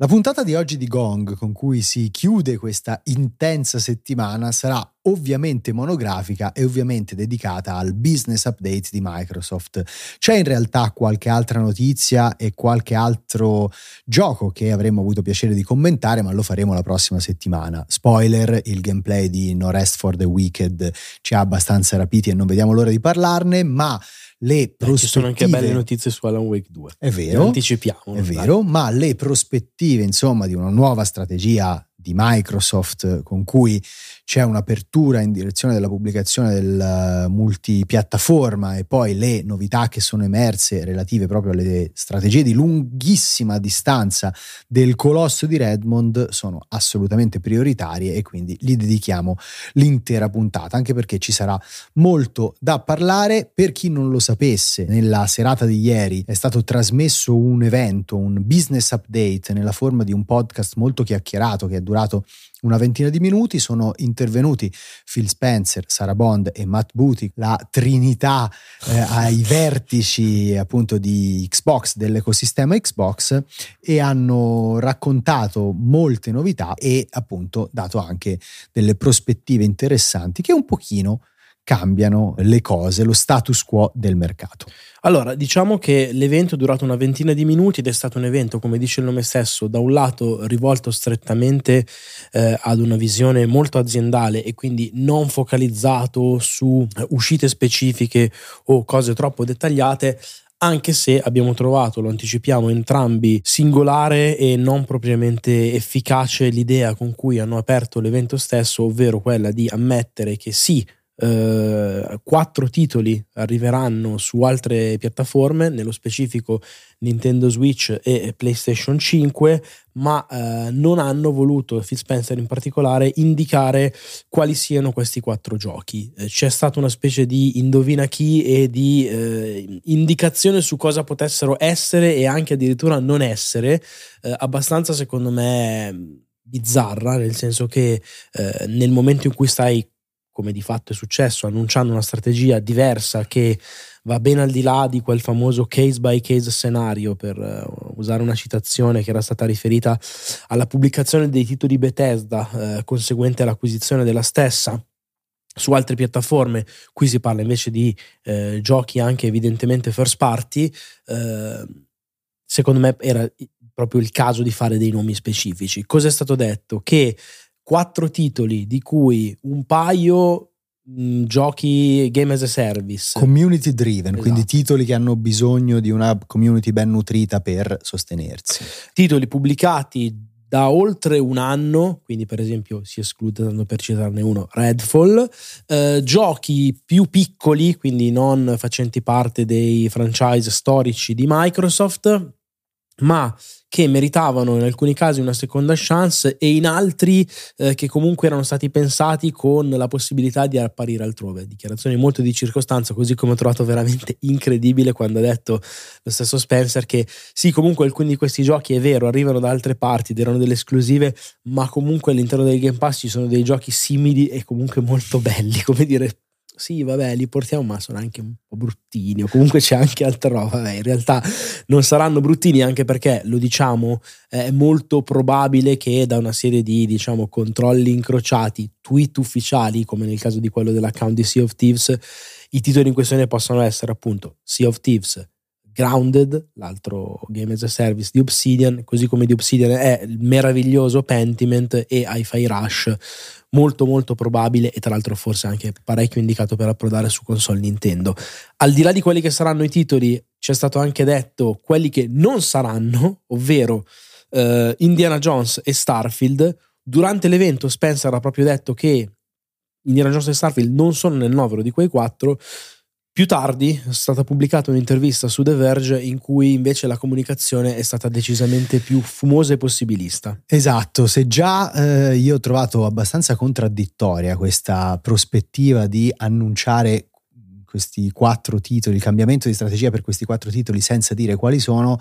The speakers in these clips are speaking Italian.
La puntata di oggi di Gong, con cui si chiude questa intensa settimana, sarà ovviamente monografica e ovviamente dedicata al business update di Microsoft. C'è in realtà qualche altra notizia e qualche altro gioco che avremmo avuto piacere di commentare, ma lo faremo la prossima settimana. Spoiler, il gameplay di No Rest for the Wicked ci ha abbastanza rapiti e non vediamo l'ora di parlarne, ma le prospettive... Ci sono anche belle notizie su Alan Wake 2. È vero. anticipiamo. È vero, ma le prospettive, insomma, di una nuova strategia di Microsoft con cui c'è un'apertura in direzione della pubblicazione del eh, multipiattaforma e poi le novità che sono emerse relative proprio alle strategie di lunghissima distanza del colosso di Redmond sono assolutamente prioritarie e quindi gli dedichiamo l'intera puntata anche perché ci sarà molto da parlare. Per chi non lo sapesse nella serata di ieri è stato trasmesso un evento un business update nella forma di un podcast molto chiacchierato che è durato una ventina di minuti, sono intervenuti Phil Spencer, Sarah Bond e Matt Booty, la trinità eh, ai vertici appunto di Xbox, dell'ecosistema Xbox e hanno raccontato molte novità e appunto dato anche delle prospettive interessanti che un pochino cambiano le cose, lo status quo del mercato. Allora, diciamo che l'evento è durato una ventina di minuti ed è stato un evento, come dice il nome stesso, da un lato rivolto strettamente eh, ad una visione molto aziendale e quindi non focalizzato su uscite specifiche o cose troppo dettagliate, anche se abbiamo trovato, lo anticipiamo entrambi, singolare e non propriamente efficace l'idea con cui hanno aperto l'evento stesso, ovvero quella di ammettere che sì, Uh, quattro titoli arriveranno su altre piattaforme, nello specifico Nintendo Switch e PlayStation 5, ma uh, non hanno voluto, Phil Spencer in particolare, indicare quali siano questi quattro giochi. Uh, c'è stata una specie di indovina chi e di indicazione su cosa potessero essere e anche addirittura non essere, abbastanza secondo me bizzarra, nel senso che nel momento in cui stai come di fatto è successo, annunciando una strategia diversa che va ben al di là di quel famoso case by case scenario, per uh, usare una citazione che era stata riferita alla pubblicazione dei titoli Bethesda uh, conseguente all'acquisizione della stessa su altre piattaforme, qui si parla invece di uh, giochi anche evidentemente first party, secondo me era proprio il caso di fare dei nomi specifici. Cosa è stato detto? Che quattro titoli, di cui un paio mh, mm, giochi game as a service. Community driven, esatto. quindi titoli che hanno bisogno di una community ben nutrita per sostenersi. Titoli pubblicati da oltre un anno, quindi per esempio si esclude, tanto per citarne uno, Redfall, eh, giochi più piccoli, quindi non facenti parte dei franchise storici di Microsoft, ma che meritavano in alcuni casi una seconda chance e in altri eh, che comunque erano stati pensati con la possibilità di apparire altrove. Dichiarazioni molto di circostanza, così come ho trovato veramente incredibile quando ha detto lo stesso Spencer che sì, comunque alcuni di questi giochi è vero, arrivano da altre parti ed erano delle esclusive, ma comunque all'interno del Game Pass ci sono dei giochi simili e comunque molto belli, come dire sì, vabbè, li portiamo, ma sono anche un po' bruttini. O comunque c'è anche altra roba. Vabbè, in realtà non saranno bruttini anche perché, lo diciamo, è molto probabile che da una serie di, diciamo, controlli incrociati, tweet ufficiali, come nel caso di quello dell'account di Sea of Thieves, i titoli in questione possano essere appunto Sea of Thieves, Grounded, l'altro game as a service di Obsidian, così come di Obsidian è il meraviglioso Pentiment e Hi-Fi Rush, molto molto probabile e tra l'altro forse anche parecchio indicato per approdare su console Nintendo. Al di là di quelli che saranno i titoli, c'è stato anche detto quelli che non saranno, ovvero uh, Indiana Jones e Starfield. Durante l'evento Spencer ha proprio detto che Indiana Jones e Starfield non sono nel novero di quei quattro più tardi è stata pubblicata un'intervista su The Verge in cui invece la comunicazione è stata decisamente più fumosa e possibilista. Esatto, se già eh, io ho trovato abbastanza contraddittoria questa prospettiva di annunciare questi quattro titoli, il cambiamento di strategia per questi quattro titoli senza dire quali sono,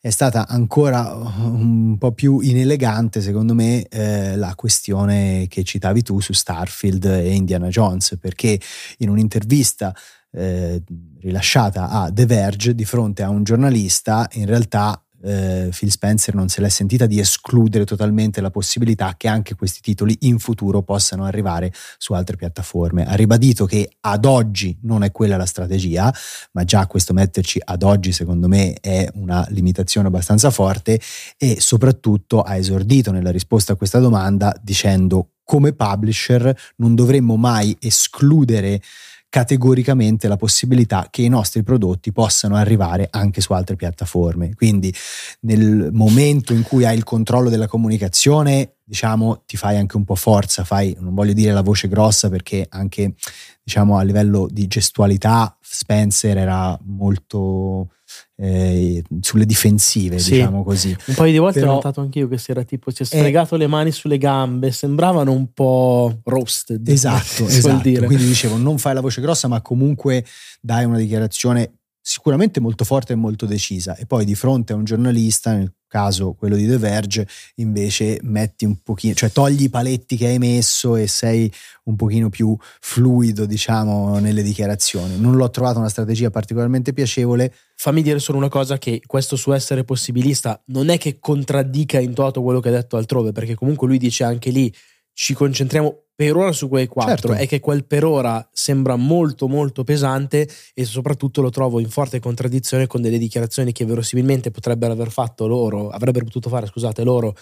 è stata ancora un po' più inelegante, secondo me, eh, la questione che citavi tu su Starfield e Indiana Jones, perché in un'intervista eh, rilasciata a The Verge di fronte a un giornalista, in realtà eh, Phil Spencer non se l'è sentita di escludere totalmente la possibilità che anche questi titoli in futuro possano arrivare su altre piattaforme. Ha ribadito che ad oggi non è quella la strategia, ma già questo metterci ad oggi secondo me è una limitazione abbastanza forte e soprattutto ha esordito nella risposta a questa domanda dicendo come publisher non dovremmo mai escludere categoricamente la possibilità che i nostri prodotti possano arrivare anche su altre piattaforme. Quindi nel momento in cui hai il controllo della comunicazione, diciamo, ti fai anche un po' forza, fai, non voglio dire la voce grossa perché anche diciamo a livello di gestualità Spencer era molto eh, sulle difensive, sì. diciamo così. Un paio di volte Però, ho notato anch'io che si era tipo, si è sfregato eh, le mani sulle gambe, sembravano un po' roasted. Esatto, esatto. Dire. Quindi dicevo, non fai la voce grossa, ma comunque dai una dichiarazione sicuramente molto forte e molto decisa. E poi di fronte a un giornalista, nel caso quello di The Verge, invece metti un pochino, cioè togli i paletti che hai messo e sei un pochino più fluido, diciamo, nelle dichiarazioni. Non l'ho trovato una strategia particolarmente piacevole. Fammi dire solo una cosa che questo suo essere possibilista non è che contraddica in toto quello che ha detto altrove, perché comunque lui dice anche lì ci concentriamo per ora su quei quattro, certo. è che quel per ora sembra molto molto pesante e soprattutto lo trovo in forte contraddizione con delle dichiarazioni che verosimilmente potrebbero aver fatto loro, avrebbero potuto fare, scusate, loro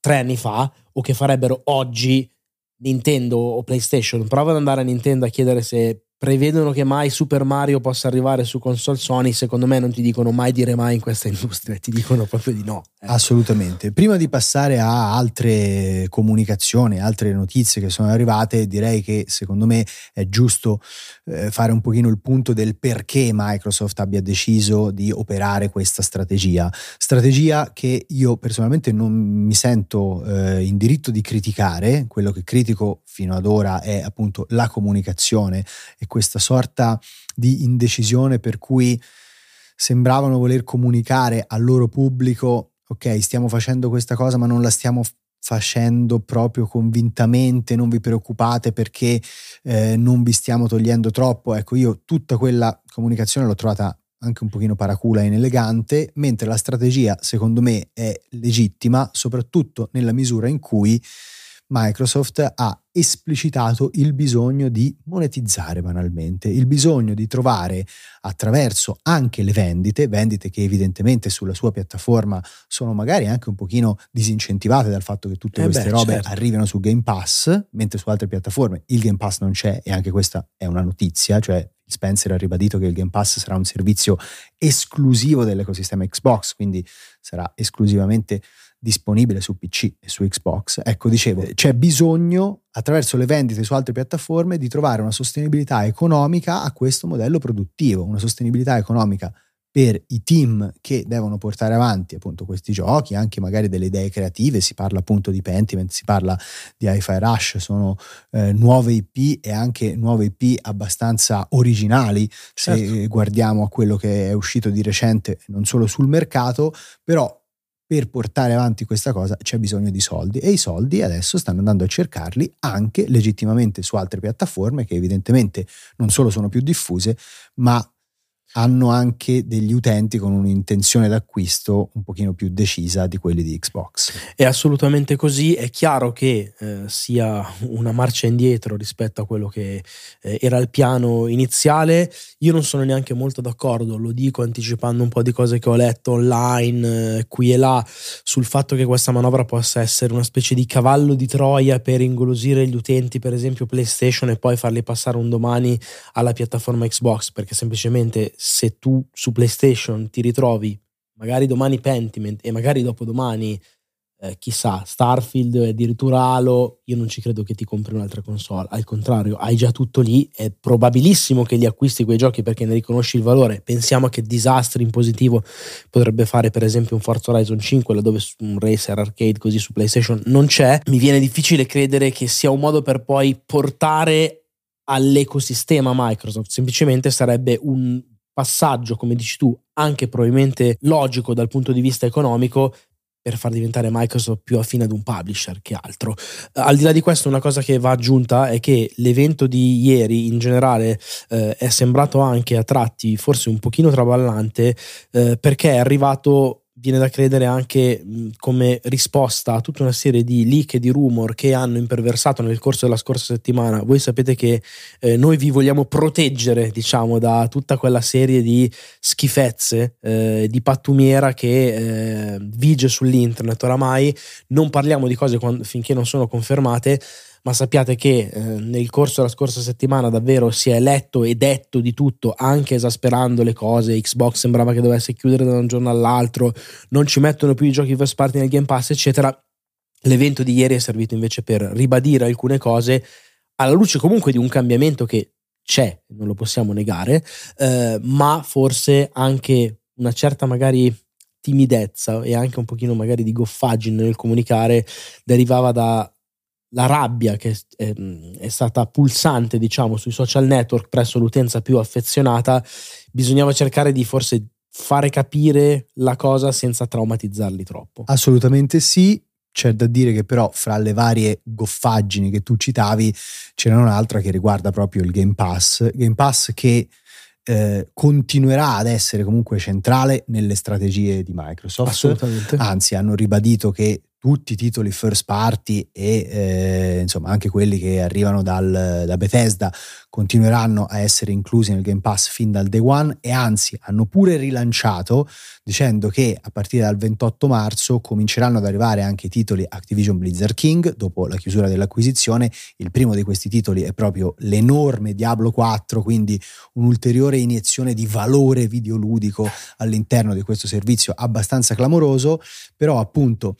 tre anni fa o che farebbero oggi Nintendo o PlayStation. Prova ad andare a Nintendo a chiedere se prevedono che mai Super Mario possa arrivare su console Sony, secondo me non ti dicono mai dire mai in questa industria, ti dicono proprio di no. Eh. Assolutamente. Prima di passare a altre comunicazioni, altre notizie che sono arrivate, direi che secondo me è giusto eh, fare un pochino il punto del perché Microsoft abbia deciso di operare questa strategia. Strategia che io personalmente non mi sento eh, in diritto di criticare, quello che critico fino ad ora è appunto la comunicazione e questa sorta di indecisione per cui sembravano voler comunicare al loro pubblico ok stiamo facendo questa cosa ma non la stiamo facendo proprio convintamente, non vi preoccupate perché eh, non vi stiamo togliendo troppo. Ecco, io tutta quella comunicazione l'ho trovata anche un pochino paracula e inelegante, mentre la strategia secondo me è legittima, soprattutto nella misura in cui Microsoft ha esplicitato il bisogno di monetizzare banalmente, il bisogno di trovare attraverso anche le vendite, vendite che evidentemente sulla sua piattaforma sono magari anche un pochino disincentivate dal fatto che tutte eh queste beh, robe certo. arrivino su Game Pass, mentre su altre piattaforme il Game Pass non c'è e anche questa è una notizia, cioè Spencer ha ribadito che il Game Pass sarà un servizio esclusivo dell'ecosistema Xbox, quindi sarà esclusivamente disponibile su PC e su Xbox. Ecco, dicevo, c'è bisogno attraverso le vendite su altre piattaforme di trovare una sostenibilità economica a questo modello produttivo, una sostenibilità economica per i team che devono portare avanti appunto questi giochi, anche magari delle idee creative, si parla appunto di Pentiment, si parla di Hi-Fi Rush, sono eh, nuove IP e anche nuove IP abbastanza originali certo. se guardiamo a quello che è uscito di recente non solo sul mercato, però per portare avanti questa cosa c'è bisogno di soldi e i soldi adesso stanno andando a cercarli anche legittimamente su altre piattaforme che evidentemente non solo sono più diffuse, ma hanno anche degli utenti con un'intenzione d'acquisto un pochino più decisa di quelli di Xbox. È assolutamente così, è chiaro che eh, sia una marcia indietro rispetto a quello che eh, era il piano iniziale, io non sono neanche molto d'accordo, lo dico anticipando un po' di cose che ho letto online eh, qui e là sul fatto che questa manovra possa essere una specie di cavallo di Troia per ingolosire gli utenti, per esempio PlayStation e poi farli passare un domani alla piattaforma Xbox, perché semplicemente se tu su PlayStation ti ritrovi magari domani Pentiment e magari dopodomani eh, chissà Starfield e addirittura Halo, io non ci credo che ti compri un'altra console, al contrario hai già tutto lì, è probabilissimo che li acquisti quei giochi perché ne riconosci il valore, pensiamo a che disastri in positivo potrebbe fare per esempio un Forza Horizon 5 laddove un racer arcade così su PlayStation non c'è, mi viene difficile credere che sia un modo per poi portare all'ecosistema Microsoft, semplicemente sarebbe un passaggio, come dici tu, anche probabilmente logico dal punto di vista economico per far diventare Microsoft più affine ad un publisher che altro. Al di là di questo, una cosa che va aggiunta è che l'evento di ieri in generale eh, è sembrato anche a tratti forse un pochino traballante eh, perché è arrivato viene da credere anche come risposta a tutta una serie di leak e di rumor che hanno imperversato nel corso della scorsa settimana. Voi sapete che eh, noi vi vogliamo proteggere, diciamo, da tutta quella serie di schifezze, eh, di pattumiera che eh, vige sull'internet oramai. Non parliamo di cose quando, finché non sono confermate ma sappiate che eh, nel corso della scorsa settimana davvero si è letto e detto di tutto, anche esasperando le cose. Xbox sembrava che dovesse chiudere da un giorno all'altro, non ci mettono più i giochi first party nel Game Pass, eccetera. L'evento di ieri è servito invece per ribadire alcune cose alla luce comunque di un cambiamento che c'è, non lo possiamo negare, eh, ma forse anche una certa magari timidezza e anche un pochino magari di goffaggine nel comunicare derivava da la rabbia che è, è, stata pulsante, diciamo, sui social network presso l'utenza più affezionata, bisognava cercare di forse fare capire la cosa senza traumatizzarli troppo. Assolutamente sì. C'è da dire che però fra le varie goffaggini che tu citavi c'era un'altra che riguarda proprio il Game Pass. Game Pass che eh, continuerà ad essere comunque centrale nelle strategie di Microsoft. Assolutamente. Anzi, hanno ribadito che tutti i titoli first party e eh, insomma anche quelli che arrivano dal, da Bethesda continueranno a essere inclusi nel Game Pass fin dal day one e anzi hanno pure rilanciato dicendo che a partire dal 28 marzo cominceranno ad arrivare anche i titoli Activision Blizzard King dopo la chiusura dell'acquisizione. Il primo di questi titoli è proprio l'enorme Diablo 4, quindi un'ulteriore iniezione di valore videoludico all'interno di questo servizio abbastanza clamoroso, però appunto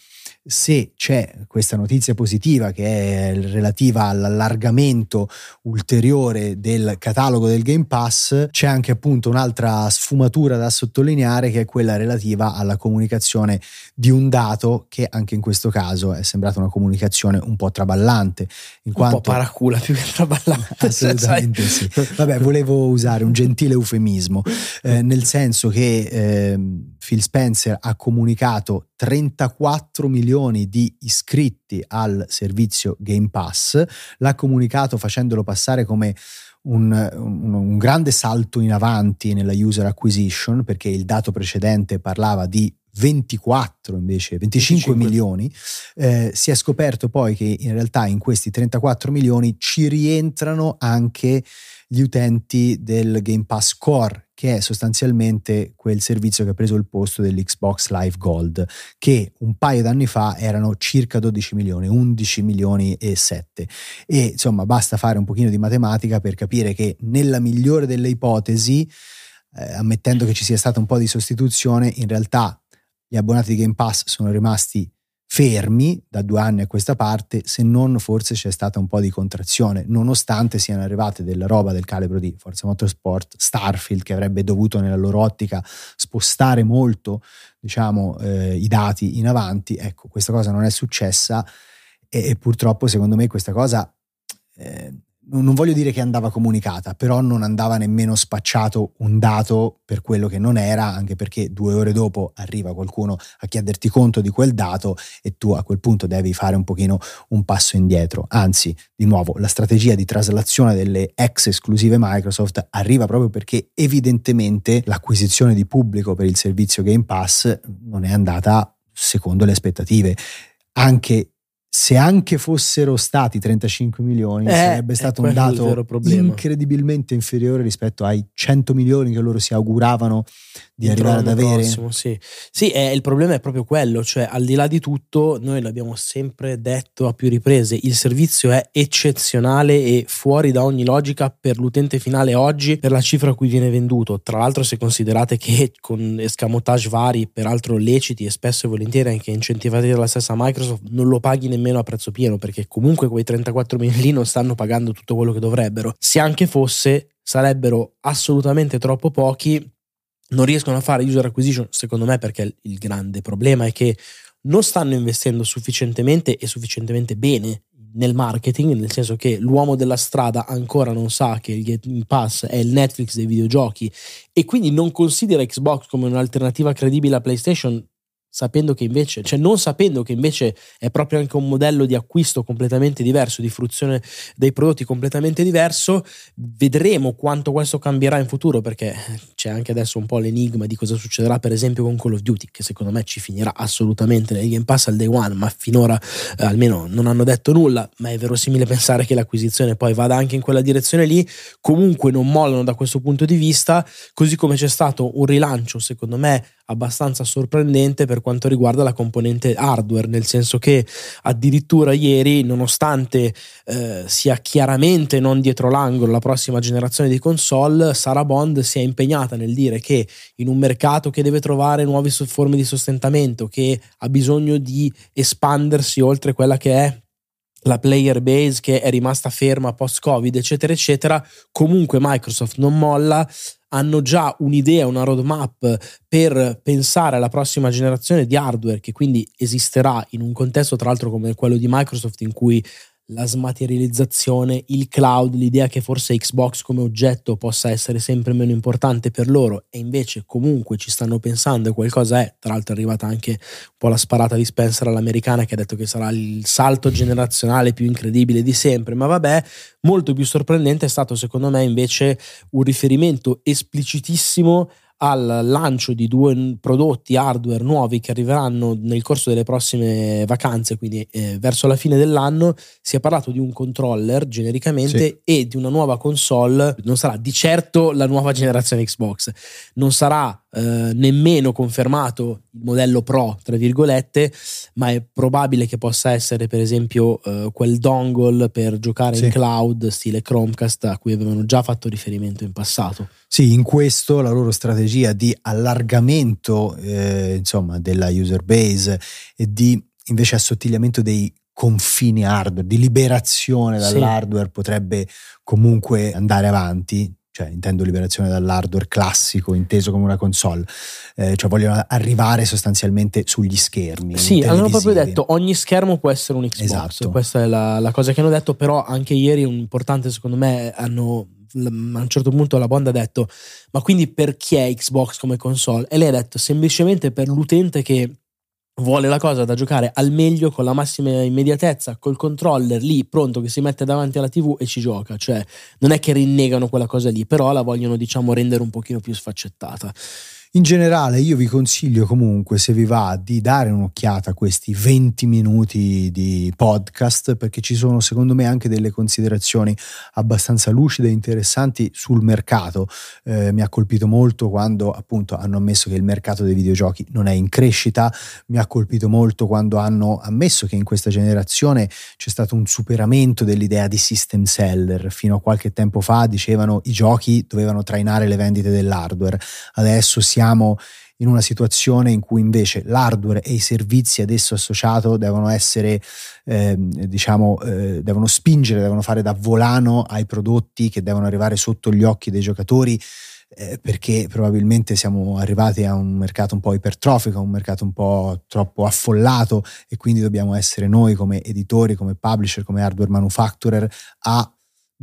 se c'è questa notizia positiva che è relativa all'allargamento ulteriore del catalogo del Game Pass, c'è anche appunto un'altra sfumatura da sottolineare che è quella relativa alla comunicazione di un dato che anche in questo caso è sembrata una comunicazione un po' traballante. In quanto... Un po' paracula più che traballante. Assolutamente sì. Vabbè, volevo usare un gentile eufemismo, eh, nel senso che eh, Phil Spencer ha comunicato 34 milioni di iscritti al servizio Game Pass, l'ha comunicato facendolo passare come un, un, un, grande salto in avanti nella user acquisition perché il dato precedente parlava di 24 invece 25, 25. milioni eh, si è scoperto poi che in realtà in questi 34 milioni ci rientrano anche gli utenti del Game Pass Core, che è sostanzialmente quel servizio che ha preso il posto dell'Xbox Live Gold, che un paio d'anni fa erano circa 12 milioni, 11 milioni e 7. E insomma, basta fare un pochino di matematica per capire che nella migliore delle ipotesi, eh, ammettendo che ci sia stata un po' di sostituzione, in realtà gli abbonati di Game Pass sono rimasti fermi da due anni a questa parte, se non forse c'è stata un po' di contrazione, nonostante siano arrivate della roba del calibro di Forza Motorsport, Starfield, che avrebbe dovuto nella loro ottica spostare molto diciamo, eh, i dati in avanti. Ecco, questa cosa non è successa e, e purtroppo secondo me questa cosa... Eh, non voglio dire che andava comunicata, però non andava nemmeno spacciato un dato per quello che non era, anche perché due ore dopo arriva qualcuno a chiederti conto di quel dato e tu a quel punto devi fare un pochino un passo indietro. Anzi, di nuovo, la strategia di traslazione delle ex esclusive Microsoft arriva proprio perché evidentemente l'acquisizione di pubblico per il servizio Game Pass non è andata secondo le aspettative. Anche se anche fossero stati 35 milioni, eh, sarebbe stato un dato incredibilmente inferiore rispetto ai 100 milioni che loro si auguravano di arrivare ad avere. Prossimo, sì, sì è, il problema è proprio quello, cioè al di là di tutto, noi l'abbiamo sempre detto a più riprese, il servizio è eccezionale e fuori da ogni logica per l'utente finale oggi, per la cifra a cui viene venduto. Tra l'altro se considerate che con escamotage vari, peraltro leciti e spesso e volentieri anche incentivati dalla stessa Microsoft, non lo paghi nemmeno nemmeno a prezzo pieno perché comunque quei 34 milioni lì non stanno pagando tutto quello che dovrebbero. Se anche fosse, sarebbero assolutamente troppo pochi. Non riescono a fare user acquisition, secondo me, perché il grande problema è che non stanno investendo sufficientemente e sufficientemente bene nel marketing, nel senso che l'uomo della strada ancora non sa che il Game Pass è il Netflix dei videogiochi e quindi non considera Xbox come un'alternativa credibile a PlayStation sapendo che invece, cioè non sapendo che invece è proprio anche un modello di acquisto completamente diverso, di fruizione dei prodotti completamente diverso, vedremo quanto questo cambierà in futuro perché c'è anche adesso un po' l'enigma di cosa succederà per esempio con Call of Duty che secondo me ci finirà assolutamente nel Game Pass al day one, ma finora eh, almeno non hanno detto nulla, ma è verosimile pensare che l'acquisizione poi vada anche in quella direzione lì, comunque non mollano da questo punto di vista, così come c'è stato un rilancio secondo me abbastanza sorprendente per quanto riguarda la componente hardware, nel senso che addirittura ieri, nonostante eh, sia chiaramente non dietro l'angolo la prossima generazione di console, Sarah Bond si è impegnata nel dire che in un mercato che deve trovare nuove forme di sostentamento, che ha bisogno di espandersi oltre quella che è la player base che è rimasta ferma post-Covid, eccetera, eccetera, comunque Microsoft non molla, hanno già un'idea, una roadmap per pensare alla prossima generazione di hardware che quindi esisterà in un contesto tra l'altro come quello di Microsoft in cui la smaterializzazione, il cloud, l'idea che forse Xbox come oggetto possa essere sempre meno importante per loro e invece comunque ci stanno pensando e qualcosa è, tra l'altro è arrivata anche un po' la sparata di Spencer all'americana che ha detto che sarà il salto generazionale più incredibile di sempre, ma vabbè, molto più sorprendente è stato secondo me invece un riferimento esplicitissimo al lancio di due prodotti hardware nuovi che arriveranno nel corso delle prossime vacanze, quindi eh, verso la fine dell'anno, si è parlato di un controller genericamente sì. e di una nuova console. Non sarà di certo la nuova generazione Xbox, non sarà eh, nemmeno confermato il modello Pro, tra virgolette, ma è probabile che possa essere per esempio eh, quel dongle per giocare sì. in cloud stile Chromecast a cui avevano già fatto riferimento in passato. Sì, in questo la loro strategia di allargamento eh, insomma, della user base e di invece assottigliamento dei confini hardware, di liberazione dall'hardware sì. potrebbe comunque andare avanti cioè intendo liberazione dall'hardware classico inteso come una console, eh, cioè vogliono arrivare sostanzialmente sugli schermi. Sì, hanno proprio detto ogni schermo può essere un Xbox, esatto. questa è la, la, cosa che hanno detto, però anche ieri un importante secondo me hanno a un certo punto la Bond ha detto ma quindi perché Xbox come console? E lei ha detto semplicemente per l'utente che vuole la cosa da giocare al meglio con la massima immediatezza, col controller lì pronto che si mette davanti alla TV e ci gioca, cioè non è che rinnegano quella cosa lì, però la vogliono diciamo rendere un pochino più sfaccettata. In generale io vi consiglio comunque se vi va di dare un'occhiata a questi 20 minuti di podcast perché ci sono secondo me anche delle considerazioni abbastanza lucide e interessanti sul mercato. Eh, mi ha colpito molto quando appunto hanno ammesso che il mercato dei videogiochi non è in crescita, mi ha colpito molto quando hanno ammesso che in questa generazione c'è stato un superamento dell'idea di system seller. Fino a qualche tempo fa dicevano i giochi dovevano trainare le vendite dell'hardware, adesso siamo siamo in una situazione in cui invece l'hardware e i servizi ad esso associato devono essere, eh, diciamo, eh, devono spingere, devono fare da volano ai prodotti che devono arrivare sotto gli occhi dei giocatori. Eh, perché probabilmente siamo arrivati a un mercato un po' ipertrofico, un mercato un po' troppo affollato e quindi dobbiamo essere noi come editori, come publisher, come hardware manufacturer a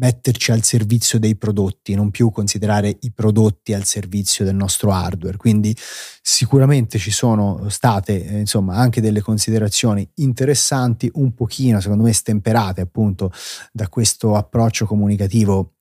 metterci al servizio dei prodotti, non più considerare i prodotti al servizio del nostro hardware. Quindi sicuramente ci sono state eh, insomma anche delle considerazioni interessanti, un pochino secondo me stemperate appunto da questo approccio comunicativo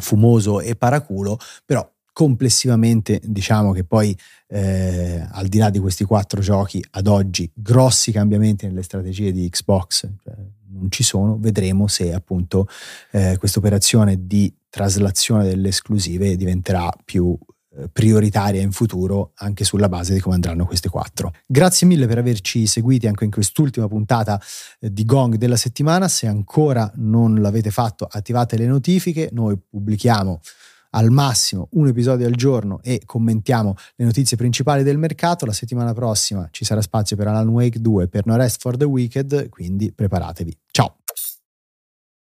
fumoso e paraculo, però complessivamente diciamo che poi eh, al di là di questi quattro giochi ad oggi grossi cambiamenti nelle strategie di Xbox cioè, non ci sono, vedremo se appunto eh, questa operazione di traslazione delle esclusive diventerà più eh, prioritaria in futuro anche sulla base di come andranno queste quattro. Grazie mille per averci seguiti anche in quest'ultima puntata eh, di Gong della settimana. Se ancora non l'avete fatto, attivate le notifiche. Noi pubblichiamo al massimo un episodio al giorno e commentiamo le notizie principali del mercato. La settimana prossima ci sarà spazio per Alan Wake 2 per No Rest for the Wicked, quindi preparatevi. Ciao!